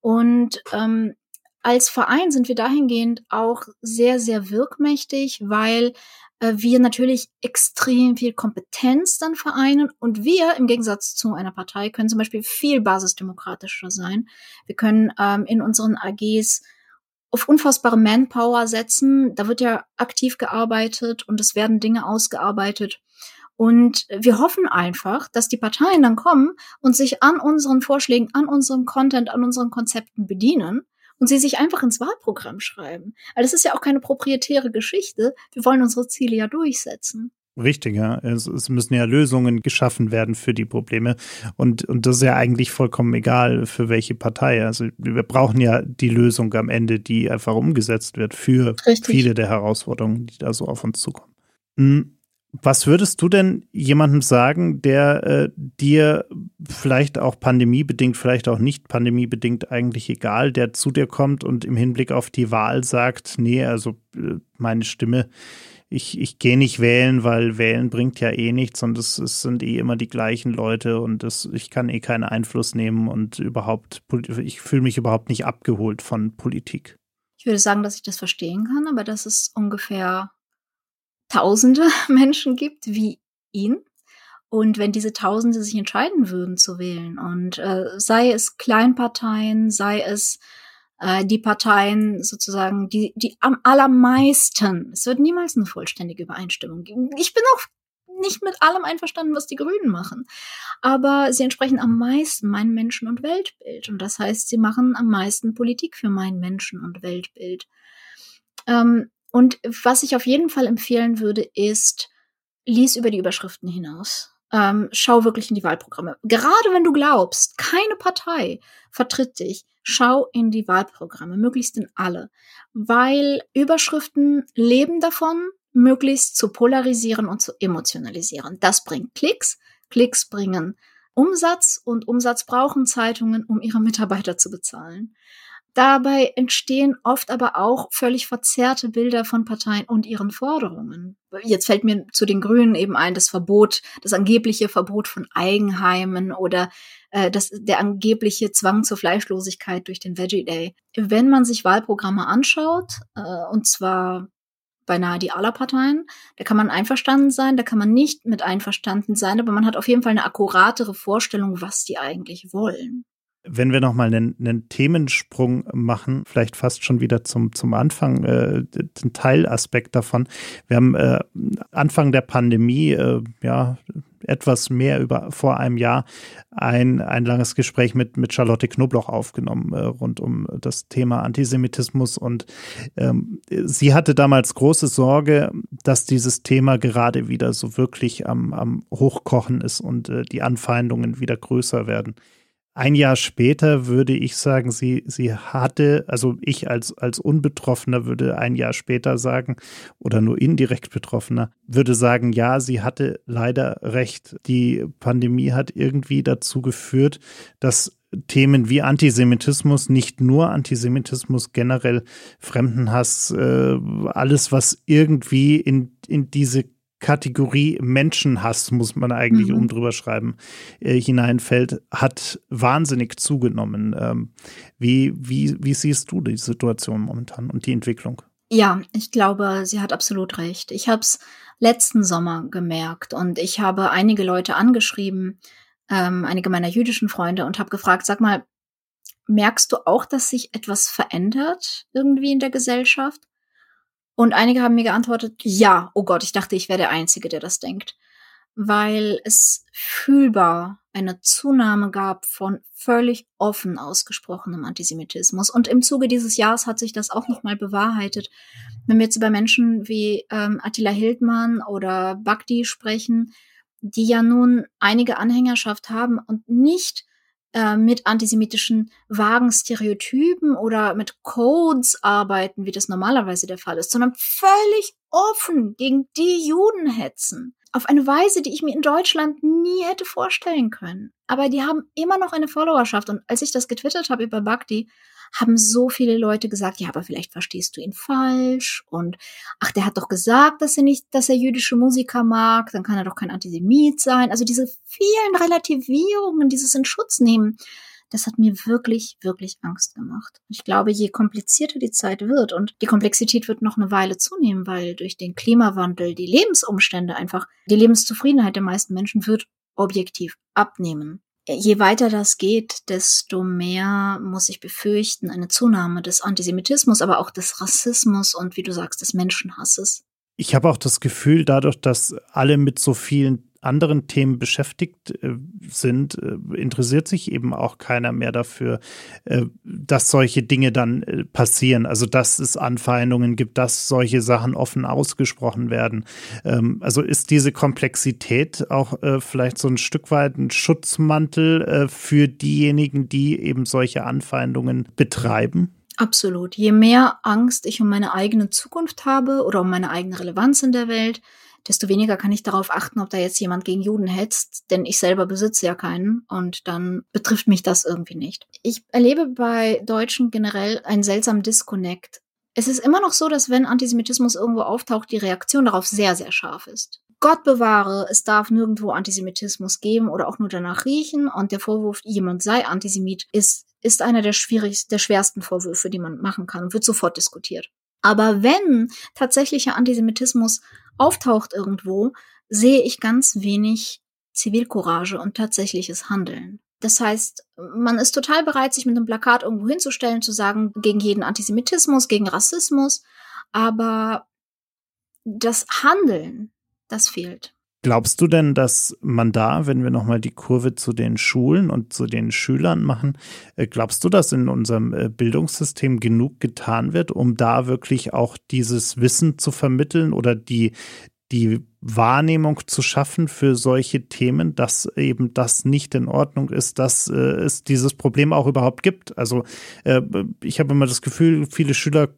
Und ähm, als Verein sind wir dahingehend auch sehr, sehr wirkmächtig, weil äh, wir natürlich extrem viel Kompetenz dann vereinen und wir im Gegensatz zu einer Partei können zum Beispiel viel basisdemokratischer sein. Wir können ähm, in unseren AGs auf unfassbare Manpower setzen. Da wird ja aktiv gearbeitet und es werden Dinge ausgearbeitet. Und wir hoffen einfach, dass die Parteien dann kommen und sich an unseren Vorschlägen, an unserem Content, an unseren Konzepten bedienen und sie sich einfach ins Wahlprogramm schreiben. Weil das ist ja auch keine proprietäre Geschichte. Wir wollen unsere Ziele ja durchsetzen. Richtig, ja. Es, es, müssen ja Lösungen geschaffen werden für die Probleme. Und, und das ist ja eigentlich vollkommen egal, für welche Partei. Also wir brauchen ja die Lösung am Ende, die einfach umgesetzt wird für Richtig. viele der Herausforderungen, die da so auf uns zukommen. Hm, was würdest du denn jemandem sagen, der äh, dir vielleicht auch pandemiebedingt, vielleicht auch nicht pandemiebedingt eigentlich egal, der zu dir kommt und im Hinblick auf die Wahl sagt, nee, also äh, meine Stimme ich, ich gehe nicht wählen, weil wählen bringt ja eh nichts und es, es sind eh immer die gleichen Leute und das, ich kann eh keinen Einfluss nehmen und überhaupt, ich fühle mich überhaupt nicht abgeholt von Politik. Ich würde sagen, dass ich das verstehen kann, aber dass es ungefähr tausende Menschen gibt wie ihn. Und wenn diese Tausende sich entscheiden würden zu wählen und äh, sei es Kleinparteien, sei es äh, die Parteien sozusagen, die, die am allermeisten, es wird niemals eine vollständige Übereinstimmung geben. Ich bin auch nicht mit allem einverstanden, was die Grünen machen. Aber sie entsprechen am meisten meinem Menschen- und Weltbild. Und das heißt, sie machen am meisten Politik für mein Menschen- und Weltbild. Ähm, und was ich auf jeden Fall empfehlen würde, ist, lies über die Überschriften hinaus. Ähm, schau wirklich in die Wahlprogramme. Gerade wenn du glaubst, keine Partei vertritt dich, schau in die Wahlprogramme, möglichst in alle, weil Überschriften leben davon, möglichst zu polarisieren und zu emotionalisieren. Das bringt Klicks, Klicks bringen Umsatz und Umsatz brauchen Zeitungen, um ihre Mitarbeiter zu bezahlen. Dabei entstehen oft aber auch völlig verzerrte Bilder von Parteien und ihren Forderungen. Jetzt fällt mir zu den Grünen eben ein, das Verbot, das angebliche Verbot von Eigenheimen oder äh, das, der angebliche Zwang zur Fleischlosigkeit durch den Veggie Day. Wenn man sich Wahlprogramme anschaut, äh, und zwar beinahe die aller Parteien. Da kann man einverstanden sein, da kann man nicht mit einverstanden sein, aber man hat auf jeden Fall eine akkuratere Vorstellung, was die eigentlich wollen. Wenn wir nochmal einen, einen Themensprung machen, vielleicht fast schon wieder zum, zum Anfang, äh, den Teilaspekt davon. Wir haben äh, Anfang der Pandemie, äh, ja, etwas mehr über vor einem Jahr ein, ein langes Gespräch mit, mit Charlotte Knobloch aufgenommen, äh, rund um das Thema Antisemitismus. Und ähm, sie hatte damals große Sorge, dass dieses Thema gerade wieder so wirklich am, am Hochkochen ist und äh, die Anfeindungen wieder größer werden. Ein Jahr später würde ich sagen, sie, sie hatte, also ich als, als Unbetroffener würde ein Jahr später sagen, oder nur indirekt Betroffener, würde sagen, ja, sie hatte leider recht. Die Pandemie hat irgendwie dazu geführt, dass Themen wie Antisemitismus, nicht nur Antisemitismus, generell Fremdenhass, äh, alles, was irgendwie in, in diese Kategorie Menschenhass, muss man eigentlich mhm. um drüber schreiben, äh, hineinfällt, hat wahnsinnig zugenommen. Ähm, wie, wie, wie siehst du die Situation momentan und die Entwicklung? Ja, ich glaube, sie hat absolut recht. Ich habe es letzten Sommer gemerkt und ich habe einige Leute angeschrieben, ähm, einige meiner jüdischen Freunde und habe gefragt, sag mal, merkst du auch, dass sich etwas verändert irgendwie in der Gesellschaft? Und einige haben mir geantwortet, ja, oh Gott, ich dachte, ich wäre der Einzige, der das denkt. Weil es fühlbar eine Zunahme gab von völlig offen ausgesprochenem Antisemitismus. Und im Zuge dieses Jahres hat sich das auch nochmal bewahrheitet. Wenn wir jetzt über Menschen wie ähm, Attila Hildmann oder Bagdi sprechen, die ja nun einige Anhängerschaft haben und nicht äh, mit antisemitischen vagen Stereotypen oder mit Codes arbeiten, wie das normalerweise der Fall ist, sondern völlig offen gegen die Juden hetzen. Auf eine Weise, die ich mir in Deutschland nie hätte vorstellen können. Aber die haben immer noch eine Followerschaft. Und als ich das getwittert habe über Bhakti, haben so viele Leute gesagt, ja, aber vielleicht verstehst du ihn falsch und ach, der hat doch gesagt, dass er nicht, dass er jüdische Musiker mag, dann kann er doch kein Antisemit sein. Also diese vielen Relativierungen, dieses in Schutz nehmen, das hat mir wirklich, wirklich Angst gemacht. Ich glaube, je komplizierter die Zeit wird und die Komplexität wird noch eine Weile zunehmen, weil durch den Klimawandel die Lebensumstände einfach, die Lebenszufriedenheit der meisten Menschen wird objektiv abnehmen je weiter das geht, desto mehr muss ich befürchten eine Zunahme des Antisemitismus, aber auch des Rassismus und wie du sagst, des Menschenhasses. Ich habe auch das Gefühl, dadurch, dass alle mit so vielen anderen Themen beschäftigt äh, sind, äh, interessiert sich eben auch keiner mehr dafür, äh, dass solche Dinge dann passieren. Also dass es Anfeindungen gibt, dass solche Sachen offen ausgesprochen werden. Ähm, also ist diese Komplexität auch vielleicht so ein Stück weit ein Schutzmantel für diejenigen, die eben solche Anfeindungen betreiben? Absolut. Je mehr Angst ich um meine eigene Zukunft habe oder um meine eigene Relevanz in der Welt, desto weniger kann ich darauf achten, ob da jetzt jemand gegen Juden hetzt, denn ich selber besitze ja keinen und dann betrifft mich das irgendwie nicht. Ich erlebe bei Deutschen generell einen seltsamen Disconnect. Es ist immer noch so, dass wenn Antisemitismus irgendwo auftaucht, die Reaktion darauf sehr, sehr scharf ist. Gott bewahre, es darf nirgendwo Antisemitismus geben oder auch nur danach riechen und der Vorwurf, jemand sei Antisemit, ist, ist einer der schwierigsten, der schwersten Vorwürfe, die man machen kann und wird sofort diskutiert. Aber wenn tatsächlicher Antisemitismus auftaucht irgendwo, sehe ich ganz wenig Zivilcourage und tatsächliches Handeln. Das heißt, man ist total bereit, sich mit einem Plakat irgendwo hinzustellen, zu sagen, gegen jeden Antisemitismus, gegen Rassismus, aber das Handeln, das fehlt. Glaubst du denn, dass man da, wenn wir nochmal die Kurve zu den Schulen und zu den Schülern machen, äh, glaubst du, dass in unserem äh, Bildungssystem genug getan wird, um da wirklich auch dieses Wissen zu vermitteln oder die, die Wahrnehmung zu schaffen für solche Themen, dass eben das nicht in Ordnung ist, dass äh, es dieses Problem auch überhaupt gibt. Also ich habe immer das Gefühl, viele Schüler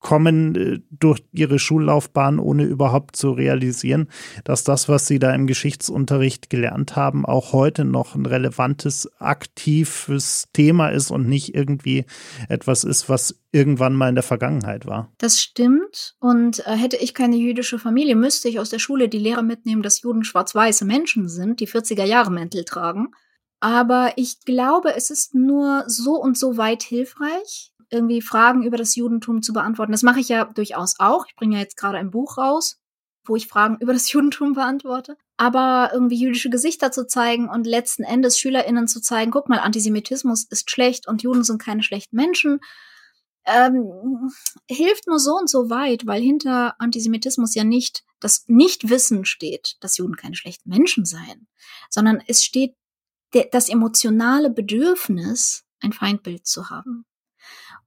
kommen äh, durch ihre Schullaufbahn, ohne überhaupt zu realisieren, dass das, was sie da im Geschichtsunterricht gelernt haben, auch heute noch ein relevantes, aktives Thema ist und nicht irgendwie etwas ist, was irgendwann mal in der Vergangenheit war. Das stimmt. Und äh, hätte ich keine jüdische Familie, müsste ich aus der Schule die Lehre mitnehmen, dass Juden schwarz-weiße Menschen sind, die 40er Jahre Mäntel tragen. Aber ich glaube, es ist nur so und so weit hilfreich, irgendwie Fragen über das Judentum zu beantworten. Das mache ich ja durchaus auch. Ich bringe ja jetzt gerade ein Buch raus, wo ich Fragen über das Judentum beantworte. Aber irgendwie jüdische Gesichter zu zeigen und letzten Endes SchülerInnen zu zeigen, guck mal, Antisemitismus ist schlecht und Juden sind keine schlechten Menschen, ähm, hilft nur so und so weit, weil hinter Antisemitismus ja nicht das Nichtwissen steht, dass Juden keine schlechten Menschen seien, sondern es steht das emotionale Bedürfnis, ein Feindbild zu haben.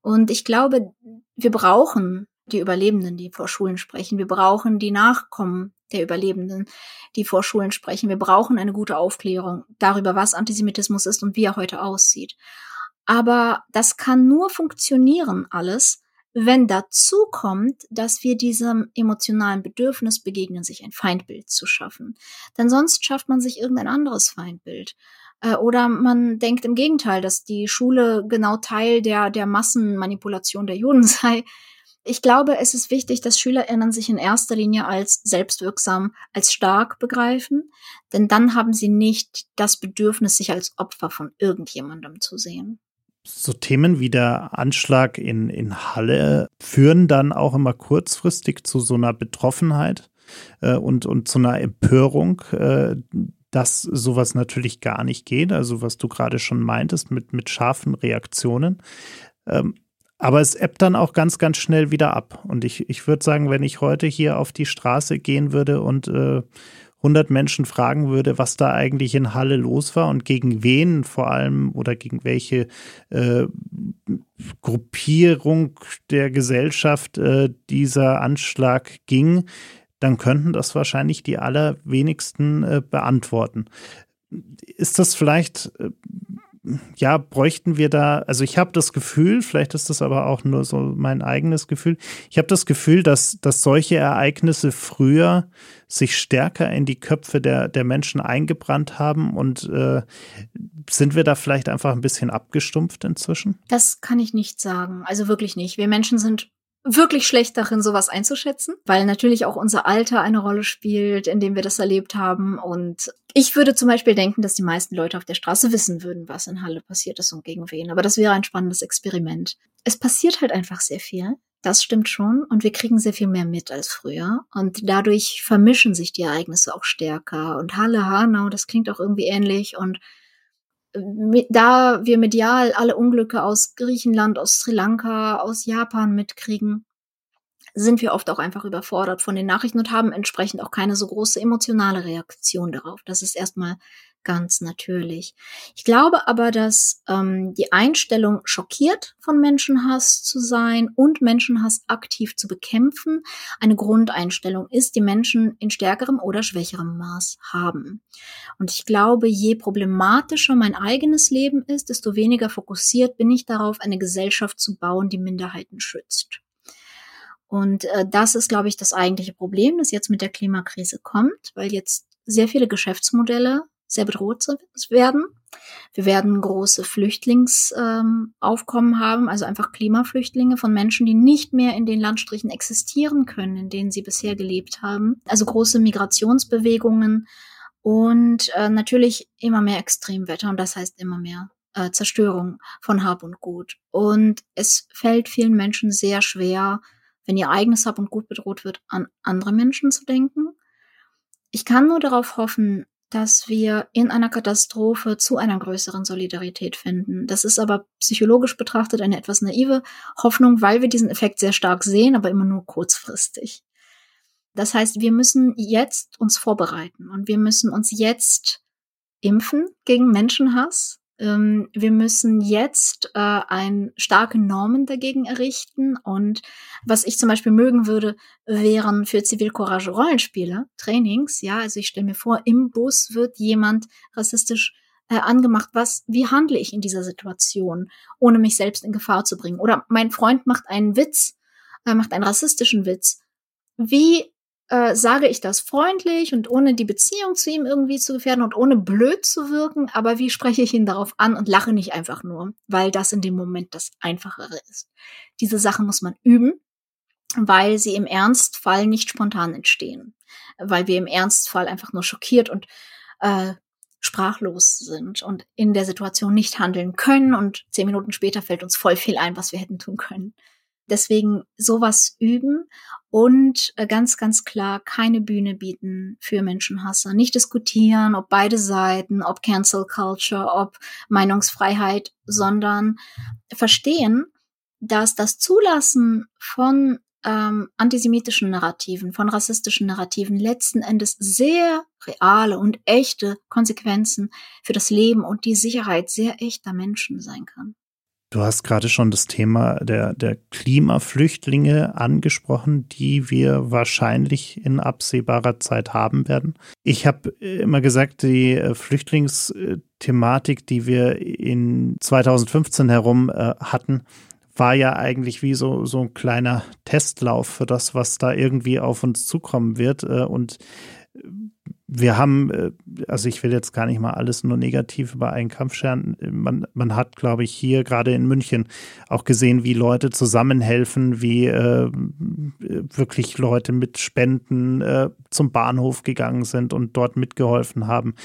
Und ich glaube, wir brauchen die Überlebenden, die vor Schulen sprechen. Wir brauchen die Nachkommen der Überlebenden, die vor Schulen sprechen. Wir brauchen eine gute Aufklärung darüber, was Antisemitismus ist und wie er heute aussieht. Aber das kann nur funktionieren alles, wenn dazu kommt, dass wir diesem emotionalen Bedürfnis begegnen, sich ein Feindbild zu schaffen. Denn sonst schafft man sich irgendein anderes Feindbild. Äh, oder man denkt im Gegenteil, dass die Schule genau Teil der, der Massenmanipulation der Juden sei. Ich glaube, es ist wichtig, dass SchülerInnen sich in erster Linie als selbstwirksam, als stark begreifen, denn dann haben sie nicht das Bedürfnis, sich als Opfer von irgendjemandem zu sehen. so Themen wie der Anschlag in, in Halle führen dann auch immer kurzfristig zu so einer Betroffenheit äh, und, und zu einer Empörung, äh, dass sowas natürlich gar nicht geht. Also was du gerade schon meintest mit, mit scharfen Reaktionen. Ähm, aber es ebbt dann auch ganz, ganz schnell wieder ab. Und ich, ich würde sagen, wenn ich heute hier auf die Straße gehen würde und äh, 100 Menschen fragen würde, was da eigentlich in Halle los war und gegen wen vor allem oder gegen welche äh, Gruppierung der Gesellschaft äh, dieser Anschlag ging, dann könnten das wahrscheinlich die allerwenigsten äh, beantworten. Ist das vielleicht äh, ja, bräuchten wir da, also ich habe das Gefühl, vielleicht ist das aber auch nur so mein eigenes Gefühl, ich habe das Gefühl, dass, dass solche Ereignisse früher sich stärker in die Köpfe der, der Menschen eingebrannt haben und äh, sind wir da vielleicht einfach ein bisschen abgestumpft inzwischen? Das kann ich nicht sagen, also wirklich nicht. Wir Menschen sind wirklich schlecht darin, sowas einzuschätzen, weil natürlich auch unser Alter eine Rolle spielt, in dem wir das erlebt haben. Und ich würde zum Beispiel denken, dass die meisten Leute auf der Straße wissen würden, was in Halle passiert ist und gegen wen. Aber das wäre ein spannendes Experiment. Es passiert halt einfach sehr viel. Das stimmt schon. Und wir kriegen sehr viel mehr mit als früher. Und dadurch vermischen sich die Ereignisse auch stärker. Und Halle, Hanau, das klingt auch irgendwie ähnlich. Und da wir medial alle Unglücke aus Griechenland, aus Sri Lanka, aus Japan mitkriegen, sind wir oft auch einfach überfordert von den Nachrichten und haben entsprechend auch keine so große emotionale Reaktion darauf. Das ist erstmal ganz natürlich. Ich glaube aber, dass ähm, die Einstellung, schockiert von Menschenhass zu sein und Menschenhass aktiv zu bekämpfen, eine Grundeinstellung ist, die Menschen in stärkerem oder schwächerem Maß haben. Und ich glaube, je problematischer mein eigenes Leben ist, desto weniger fokussiert bin ich darauf, eine Gesellschaft zu bauen, die Minderheiten schützt. Und äh, das ist, glaube ich, das eigentliche Problem, das jetzt mit der Klimakrise kommt, weil jetzt sehr viele Geschäftsmodelle sehr bedroht werden. Wir werden große Flüchtlingsaufkommen ähm, haben, also einfach Klimaflüchtlinge von Menschen, die nicht mehr in den Landstrichen existieren können, in denen sie bisher gelebt haben. Also große Migrationsbewegungen und äh, natürlich immer mehr Extremwetter und das heißt immer mehr äh, Zerstörung von Hab und Gut. Und es fällt vielen Menschen sehr schwer, wenn ihr eigenes Hab und Gut bedroht wird, an andere Menschen zu denken. Ich kann nur darauf hoffen, dass wir in einer Katastrophe zu einer größeren Solidarität finden. Das ist aber psychologisch betrachtet eine etwas naive Hoffnung, weil wir diesen Effekt sehr stark sehen, aber immer nur kurzfristig. Das heißt, wir müssen jetzt uns vorbereiten und wir müssen uns jetzt impfen gegen Menschenhass. Ähm, wir müssen jetzt äh, ein starke Normen dagegen errichten. Und was ich zum Beispiel mögen würde, wären für Zivilcourage Rollenspiele, Trainings. Ja, also ich stelle mir vor, im Bus wird jemand rassistisch äh, angemacht. Was, wie handle ich in dieser Situation, ohne mich selbst in Gefahr zu bringen? Oder mein Freund macht einen Witz, äh, macht einen rassistischen Witz. Wie äh, sage ich das freundlich und ohne die Beziehung zu ihm irgendwie zu gefährden und ohne blöd zu wirken, aber wie spreche ich ihn darauf an und lache nicht einfach nur, weil das in dem Moment das Einfachere ist. Diese Sachen muss man üben, weil sie im Ernstfall nicht spontan entstehen, weil wir im Ernstfall einfach nur schockiert und äh, sprachlos sind und in der Situation nicht handeln können und zehn Minuten später fällt uns voll viel ein, was wir hätten tun können. Deswegen sowas üben und äh, ganz, ganz klar keine Bühne bieten für Menschenhasser. Nicht diskutieren, ob beide Seiten, ob Cancel Culture, ob Meinungsfreiheit, sondern verstehen, dass das Zulassen von ähm, antisemitischen Narrativen, von rassistischen Narrativen letzten Endes sehr reale und echte Konsequenzen für das Leben und die Sicherheit sehr echter Menschen sein kann. Du hast gerade schon das Thema der, der Klimaflüchtlinge angesprochen, die wir wahrscheinlich in absehbarer Zeit haben werden. Ich habe immer gesagt, die äh, Flüchtlingsthematik, die wir in 2015 herum äh, hatten, war ja eigentlich wie so, so ein kleiner Testlauf für das, was da irgendwie auf uns zukommen wird. Äh, und wir haben, äh, also ich will jetzt gar nicht mal alles nur negativ über einen Kampf scheren. Man, man hat, glaube ich, hier gerade in München auch gesehen, wie Leute zusammenhelfen, wie äh, wirklich Leute mit Spenden äh, zum Bahnhof gegangen sind und dort mitgeholfen haben.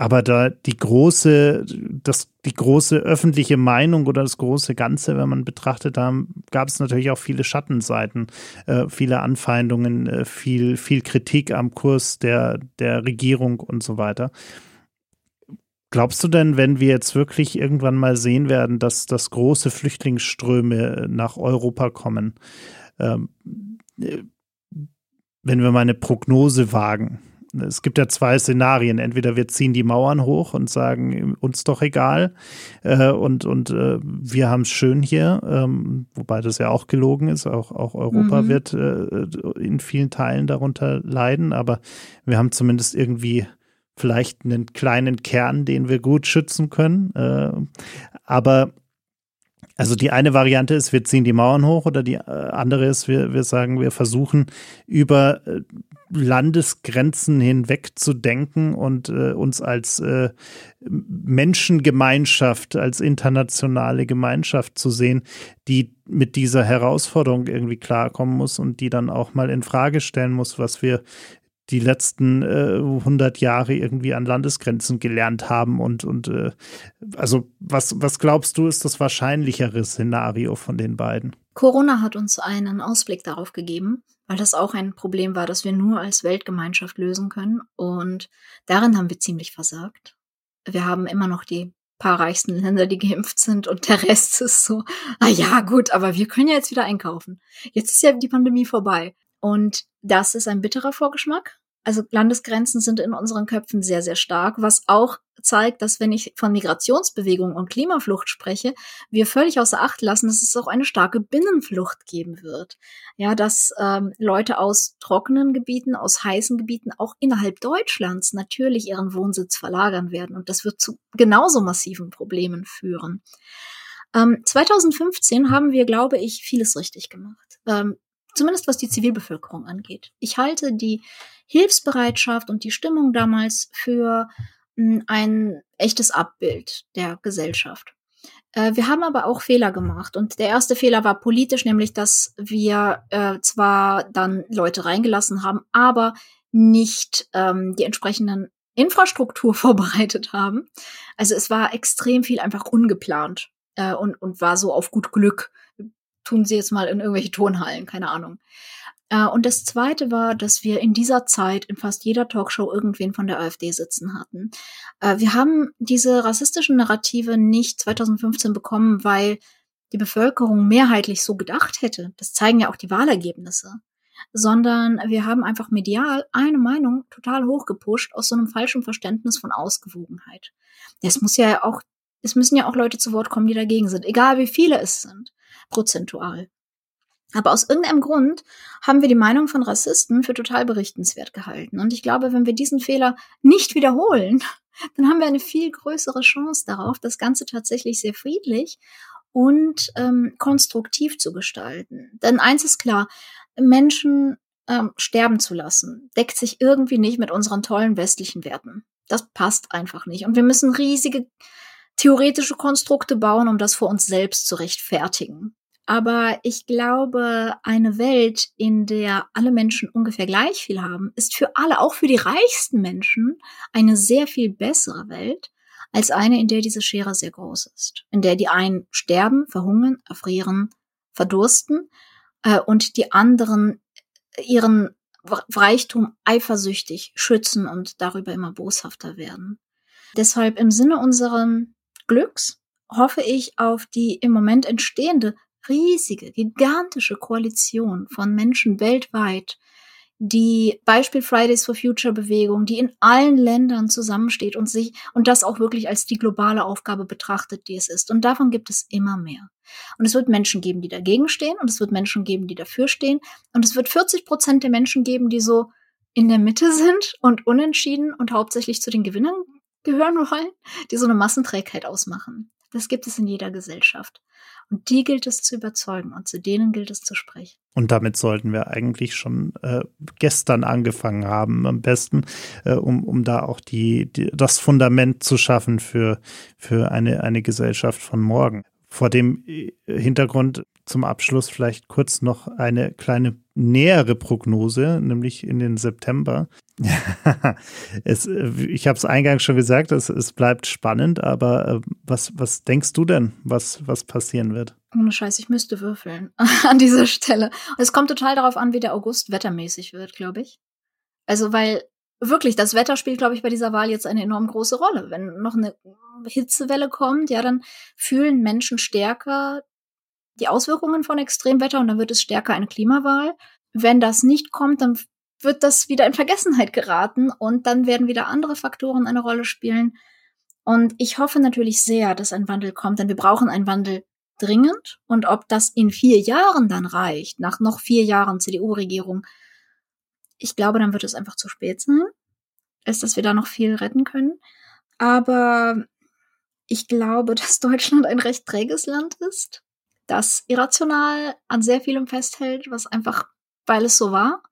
Aber da die große, das, die große öffentliche Meinung oder das große Ganze, wenn man betrachtet, da gab es natürlich auch viele Schattenseiten, äh, viele Anfeindungen, äh, viel, viel Kritik am Kurs der, der Regierung und so weiter. Glaubst du denn, wenn wir jetzt wirklich irgendwann mal sehen werden, dass, dass große Flüchtlingsströme nach Europa kommen, ähm, äh, wenn wir mal eine Prognose wagen, es gibt ja zwei Szenarien. Entweder wir ziehen die Mauern hoch und sagen, uns doch egal äh, und, und äh, wir haben es schön hier, ähm, wobei das ja auch gelogen ist. Auch, auch Europa mhm. wird äh, in vielen Teilen darunter leiden, aber wir haben zumindest irgendwie vielleicht einen kleinen Kern, den wir gut schützen können. Äh, aber also die eine Variante ist, wir ziehen die Mauern hoch oder die äh, andere ist, wir, wir sagen, wir versuchen über äh, Landesgrenzen hinweg zu denken und äh, uns als äh, Menschengemeinschaft, als internationale Gemeinschaft zu sehen, die mit dieser Herausforderung irgendwie klarkommen muss und die dann auch mal in Frage stellen muss, was wir die letzten äh, 100 Jahre irgendwie an Landesgrenzen gelernt haben und und äh, also was was glaubst du ist das wahrscheinlichere Szenario von den beiden? Corona hat uns einen Ausblick darauf gegeben, weil das auch ein Problem war, das wir nur als Weltgemeinschaft lösen können. Und darin haben wir ziemlich versagt. Wir haben immer noch die paar reichsten Länder, die geimpft sind und der Rest ist so, ah ja, gut, aber wir können ja jetzt wieder einkaufen. Jetzt ist ja die Pandemie vorbei. Und das ist ein bitterer Vorgeschmack. Also Landesgrenzen sind in unseren Köpfen sehr, sehr stark, was auch zeigt, dass wenn ich von Migrationsbewegungen und Klimaflucht spreche, wir völlig außer Acht lassen, dass es auch eine starke Binnenflucht geben wird. Ja, dass ähm, Leute aus trockenen Gebieten, aus heißen Gebieten auch innerhalb Deutschlands natürlich ihren Wohnsitz verlagern werden. Und das wird zu genauso massiven Problemen führen. Ähm, 2015 haben wir, glaube ich, vieles richtig gemacht. Ähm, zumindest was die Zivilbevölkerung angeht. Ich halte die Hilfsbereitschaft und die Stimmung damals für ein echtes Abbild der Gesellschaft. Äh, wir haben aber auch Fehler gemacht. Und der erste Fehler war politisch, nämlich dass wir äh, zwar dann Leute reingelassen haben, aber nicht ähm, die entsprechenden Infrastruktur vorbereitet haben. Also es war extrem viel einfach ungeplant äh, und, und war so auf gut Glück. Tun Sie jetzt mal in irgendwelche Turnhallen, keine Ahnung. Äh, und das Zweite war, dass wir in dieser Zeit in fast jeder Talkshow irgendwen von der AfD sitzen hatten. Äh, wir haben diese rassistischen Narrative nicht 2015 bekommen, weil die Bevölkerung mehrheitlich so gedacht hätte. Das zeigen ja auch die Wahlergebnisse. Sondern wir haben einfach medial eine Meinung total hochgepusht aus so einem falschen Verständnis von Ausgewogenheit. Es muss ja auch, es müssen ja auch Leute zu Wort kommen, die dagegen sind, egal wie viele es sind, prozentual. Aber aus irgendeinem Grund haben wir die Meinung von Rassisten für total berichtenswert gehalten. Und ich glaube, wenn wir diesen Fehler nicht wiederholen, dann haben wir eine viel größere Chance darauf, das Ganze tatsächlich sehr friedlich und ähm, konstruktiv zu gestalten. Denn eins ist klar, Menschen ähm, sterben zu lassen, deckt sich irgendwie nicht mit unseren tollen westlichen Werten. Das passt einfach nicht. Und wir müssen riesige theoretische Konstrukte bauen, um das vor uns selbst zu rechtfertigen. Aber ich glaube, eine Welt, in der alle Menschen ungefähr gleich viel haben, ist für alle, auch für die reichsten Menschen, eine sehr viel bessere Welt als eine, in der diese Schere sehr groß ist. In der die einen sterben, verhungern, erfrieren, verdursten äh, und die anderen ihren Reichtum eifersüchtig schützen und darüber immer boshafter werden. Deshalb im Sinne unserem Glücks hoffe ich auf die im Moment entstehende riesige, gigantische Koalition von Menschen weltweit, die Beispiel Fridays for Future Bewegung, die in allen Ländern zusammensteht und sich und das auch wirklich als die globale Aufgabe betrachtet, die es ist. Und davon gibt es immer mehr. Und es wird Menschen geben, die dagegen stehen und es wird Menschen geben, die dafür stehen und es wird 40 Prozent der Menschen geben, die so in der Mitte sind und unentschieden und hauptsächlich zu den Gewinnern gehören wollen, die so eine Massenträgheit ausmachen. Das gibt es in jeder Gesellschaft. Und die gilt es zu überzeugen und zu denen gilt es zu sprechen. Und damit sollten wir eigentlich schon äh, gestern angefangen haben, am besten, äh, um, um da auch die, die, das Fundament zu schaffen für, für eine, eine Gesellschaft von morgen. Vor dem äh, Hintergrund zum Abschluss vielleicht kurz noch eine kleine nähere Prognose, nämlich in den September. es, ich habe es eingangs schon gesagt, es, es bleibt spannend, aber äh, was, was denkst du denn, was, was passieren wird? Ohne Scheiß, ich müsste würfeln an dieser Stelle. es kommt total darauf an, wie der August wettermäßig wird, glaube ich. Also, weil wirklich, das Wetter spielt, glaube ich, bei dieser Wahl jetzt eine enorm große Rolle. Wenn noch eine Hitzewelle kommt, ja, dann fühlen Menschen stärker die Auswirkungen von Extremwetter und dann wird es stärker eine Klimawahl. Wenn das nicht kommt, dann wird das wieder in Vergessenheit geraten und dann werden wieder andere Faktoren eine Rolle spielen. Und ich hoffe natürlich sehr, dass ein Wandel kommt, denn wir brauchen einen Wandel dringend. Und ob das in vier Jahren dann reicht, nach noch vier Jahren CDU-Regierung, ich glaube, dann wird es einfach zu spät sein, ist, dass wir da noch viel retten können. Aber ich glaube, dass Deutschland ein recht träges Land ist, das irrational an sehr vielem festhält, was einfach, weil es so war.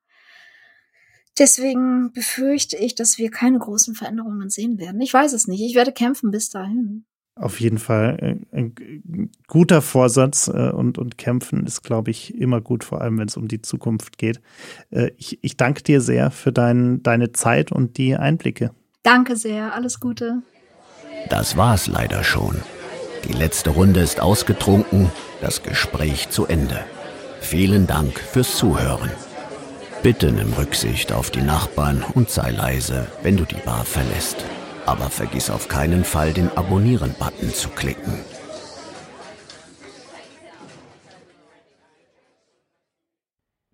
Deswegen befürchte ich, dass wir keine großen Veränderungen sehen werden. Ich weiß es nicht. Ich werde kämpfen bis dahin. Auf jeden Fall äh, ein guter Vorsatz äh, und, und kämpfen ist, glaube ich, immer gut, vor allem wenn es um die Zukunft geht. Äh, ich, ich danke dir sehr für dein, deine Zeit und die Einblicke. Danke sehr, alles Gute. Das war's leider schon. Die letzte Runde ist ausgetrunken, das Gespräch zu Ende. Vielen Dank fürs Zuhören. Bitte nimm Rücksicht auf die Nachbarn und sei leise, wenn du die Bar verlässt aber vergiss auf keinen Fall den Abonnieren-Button zu klicken.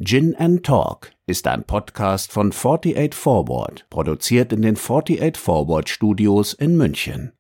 Gin and Talk ist ein Podcast von 48 Forward, produziert in den 48 Forward Studios in München.